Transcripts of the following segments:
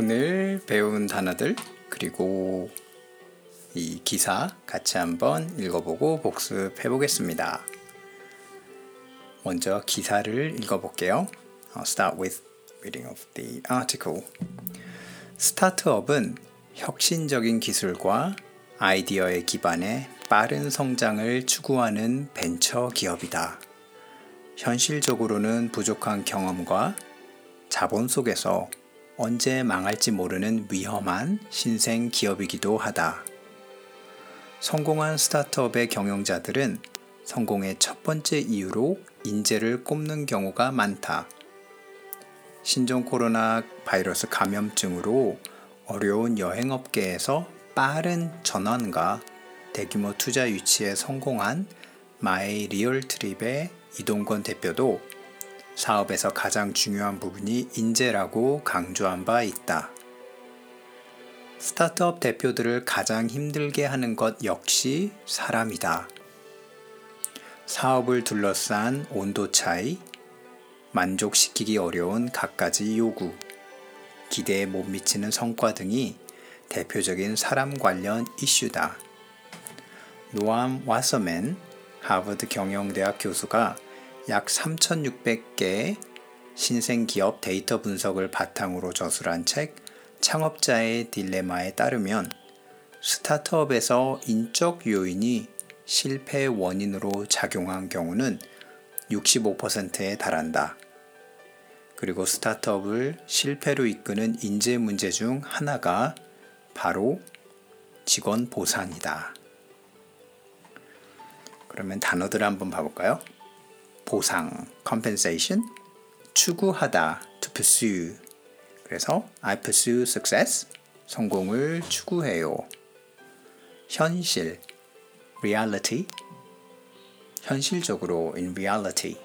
오늘 배운 단어들 그리고 이 기사 같이 한번 읽어보고 복습해 보겠습니다. 먼저 기사를 읽어볼게요. I'll start with reading of the article. 스타트업은 혁신적인 기술과 아이디어에 기반해 빠른 성장을 추구하는 벤처 기업이다. 현실적으로는 부족한 경험과 자본 속에서 언제 망할지 모르는 위험한 신생 기업이기도 하다. 성공한 스타트업의 경영자들은 성공의 첫 번째 이유로 인재를 꼽는 경우가 많다. 신종 코로나 바이러스 감염증으로 어려운 여행업계에서 빠른 전환과 대규모 투자 유치에 성공한 마이 리얼 트립의 이동건 대표도 사업에서 가장 중요한 부분이 인재라고 강조한 바 있다. 스타트업 대표들을 가장 힘들게 하는 것 역시 사람이다. 사업을 둘러싼 온도 차이, 만족시키기 어려운 갖가지 요구, 기대에 못 미치는 성과 등이 대표적인 사람 관련 이슈다. 노암 와서맨 하버드 경영대학 교수가 약 3,600개의 신생 기업 데이터 분석을 바탕으로 저술한 책 창업자의 딜레마에 따르면 스타트업에서 인적 요인이 실패 원인으로 작용한 경우는 65%에 달한다. 그리고 스타트업을 실패로 이끄는 인재 문제 중 하나가 바로 직원 보상이다. 그러면 단어들을 한번 봐볼까요? 보상, compensation, 추구하다, to pursue. 그래서 I pursue success, 성공을 추구해요. 현실, reality, 현실적으로 in reality.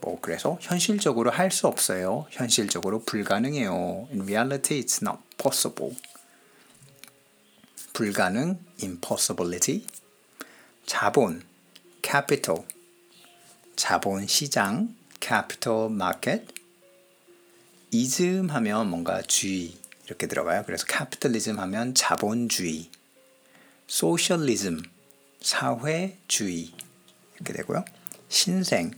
뭐 그래서 현실적으로 할 수 없어요. 현실적으로 불가능해요. In reality, it's not possible. 불가능, impossibility. 자본, capital. 자본 시장, capital market. 이즘 하면 뭔가 주의 이렇게 들어가요. 그래서 capitalism 하면 자본주의. socialism, 사회주의 이렇게 되고요. 신생,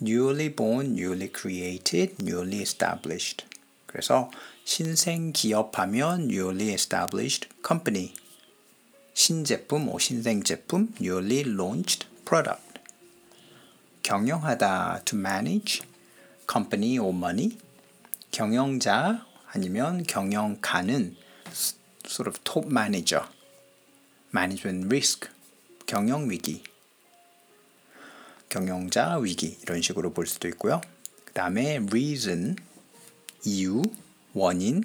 newly born, newly created, newly established. 그래서 신생 기업하면 newly established company. 신제품, 뭐 신생 제품, newly launched product. 경영하다, to manage, company or money. 경영자 아니면 경영가는 sort of top manager. management risk, 경영 위기. 경영자 위기 이런 식으로 볼 수도 있고요. 그 다음에 reason, 이유, 원인,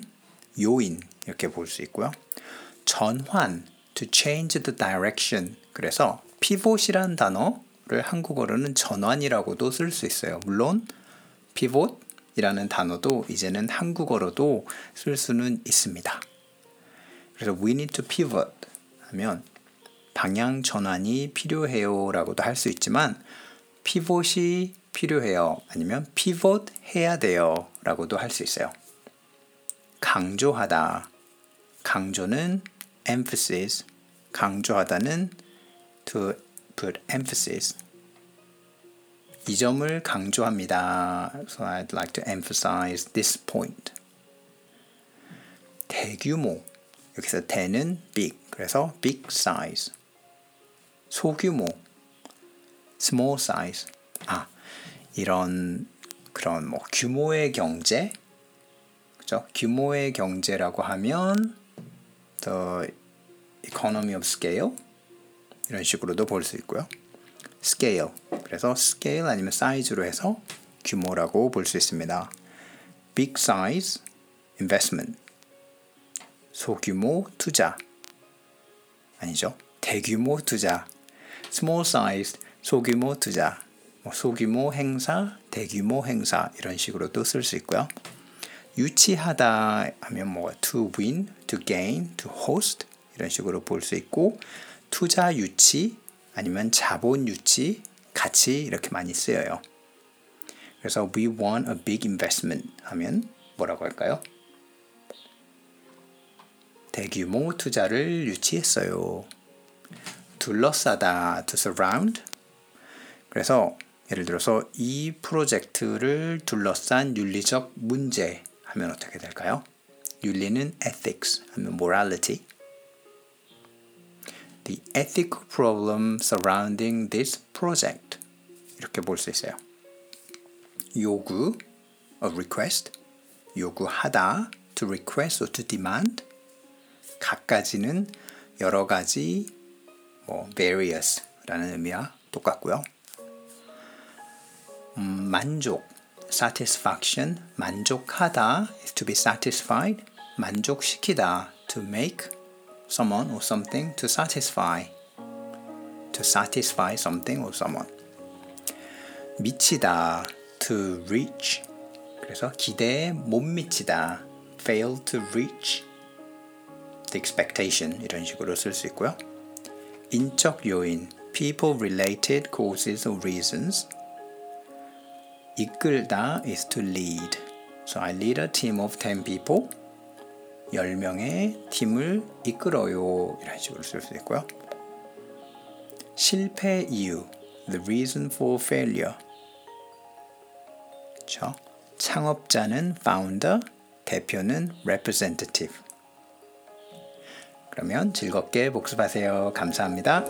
요인 이렇게 볼 수 있고요. 전환, to change the direction. 그래서 pivot이란 단어 를 한국어로는 전환이라고도 쓸 수 있어요. 물론 pivot이라는 단어도 이제는 한국어로도 쓸 수는 있습니다. 그래서 we need to pivot 하면 방향 전환이 필요해요라고도 할 수 있지만 피봇이 필요해요. 아니면 피봇 해야 돼요라고도 할 수 있어요. 강조하다. 강조는 emphasis. 강조하다는 to put emphasis. 이 점을 강조합니다. So I'd like to emphasize this point. 대규모. 여기서 대는 big. 그래서 big size. 소규모. small size. 아, 이런 그런 뭐 규모의 경제. 그죠? 규모의 경제라고 하면 the economy of scale 이런 식으로도 볼 수 있고요. scale. 그래서 scale 아니면 size로 해서 규모라고 볼 수 있습니다. big size investment. 소규모 투자. 아니죠. 대규모 투자. small size 소규모 투자. 뭐 소규모 행사, 대규모 행사 이런 식으로도 쓸 수 있고요. 유치하다 하면 뭐 to win, to gain, to host 이런 식으로 볼 수 있고 투자 유치 아니면 자본 유치 같이 이렇게 많이 쓰여요. 그래서 we want a big investment 하면 뭐라고 할까요? 대규모 투자를 유치했어요. 둘러싸다 to surround. 그래서 예를 들어서 이 프로젝트를 둘러싼 윤리적 문제 하면 어떻게 될까요? 윤리는 ethics 하면 morality. The ethical problem surrounding this project. 이렇게 볼 수 있어요. 요구, a request, 요구하다, to request or to demand. 갖가지는 여러 가지, 뭐 various라는 의미와 똑같고요. 음, 만족, satisfaction, 만족하다 is to be satisfied, 만족시키다, to make someone or something to satisfy, to satisfy something or someone. 미치다, to reach. 그래서 기대에 못 미치다, fail to reach the expectation 이런 식으로 쓸 수 있고요. 인적 요인, people related causes or reasons. 이끌다 is to lead. So I lead a team of 10 people. 10명의 팀을 이끌어요. 이런 식으로 쓸 수 있고요. 실패 이유, the reason for failure. 그렇죠? 창업자는 founder, 대표는 representative. 그러면 즐겁게 복습하세요. 감사합니다.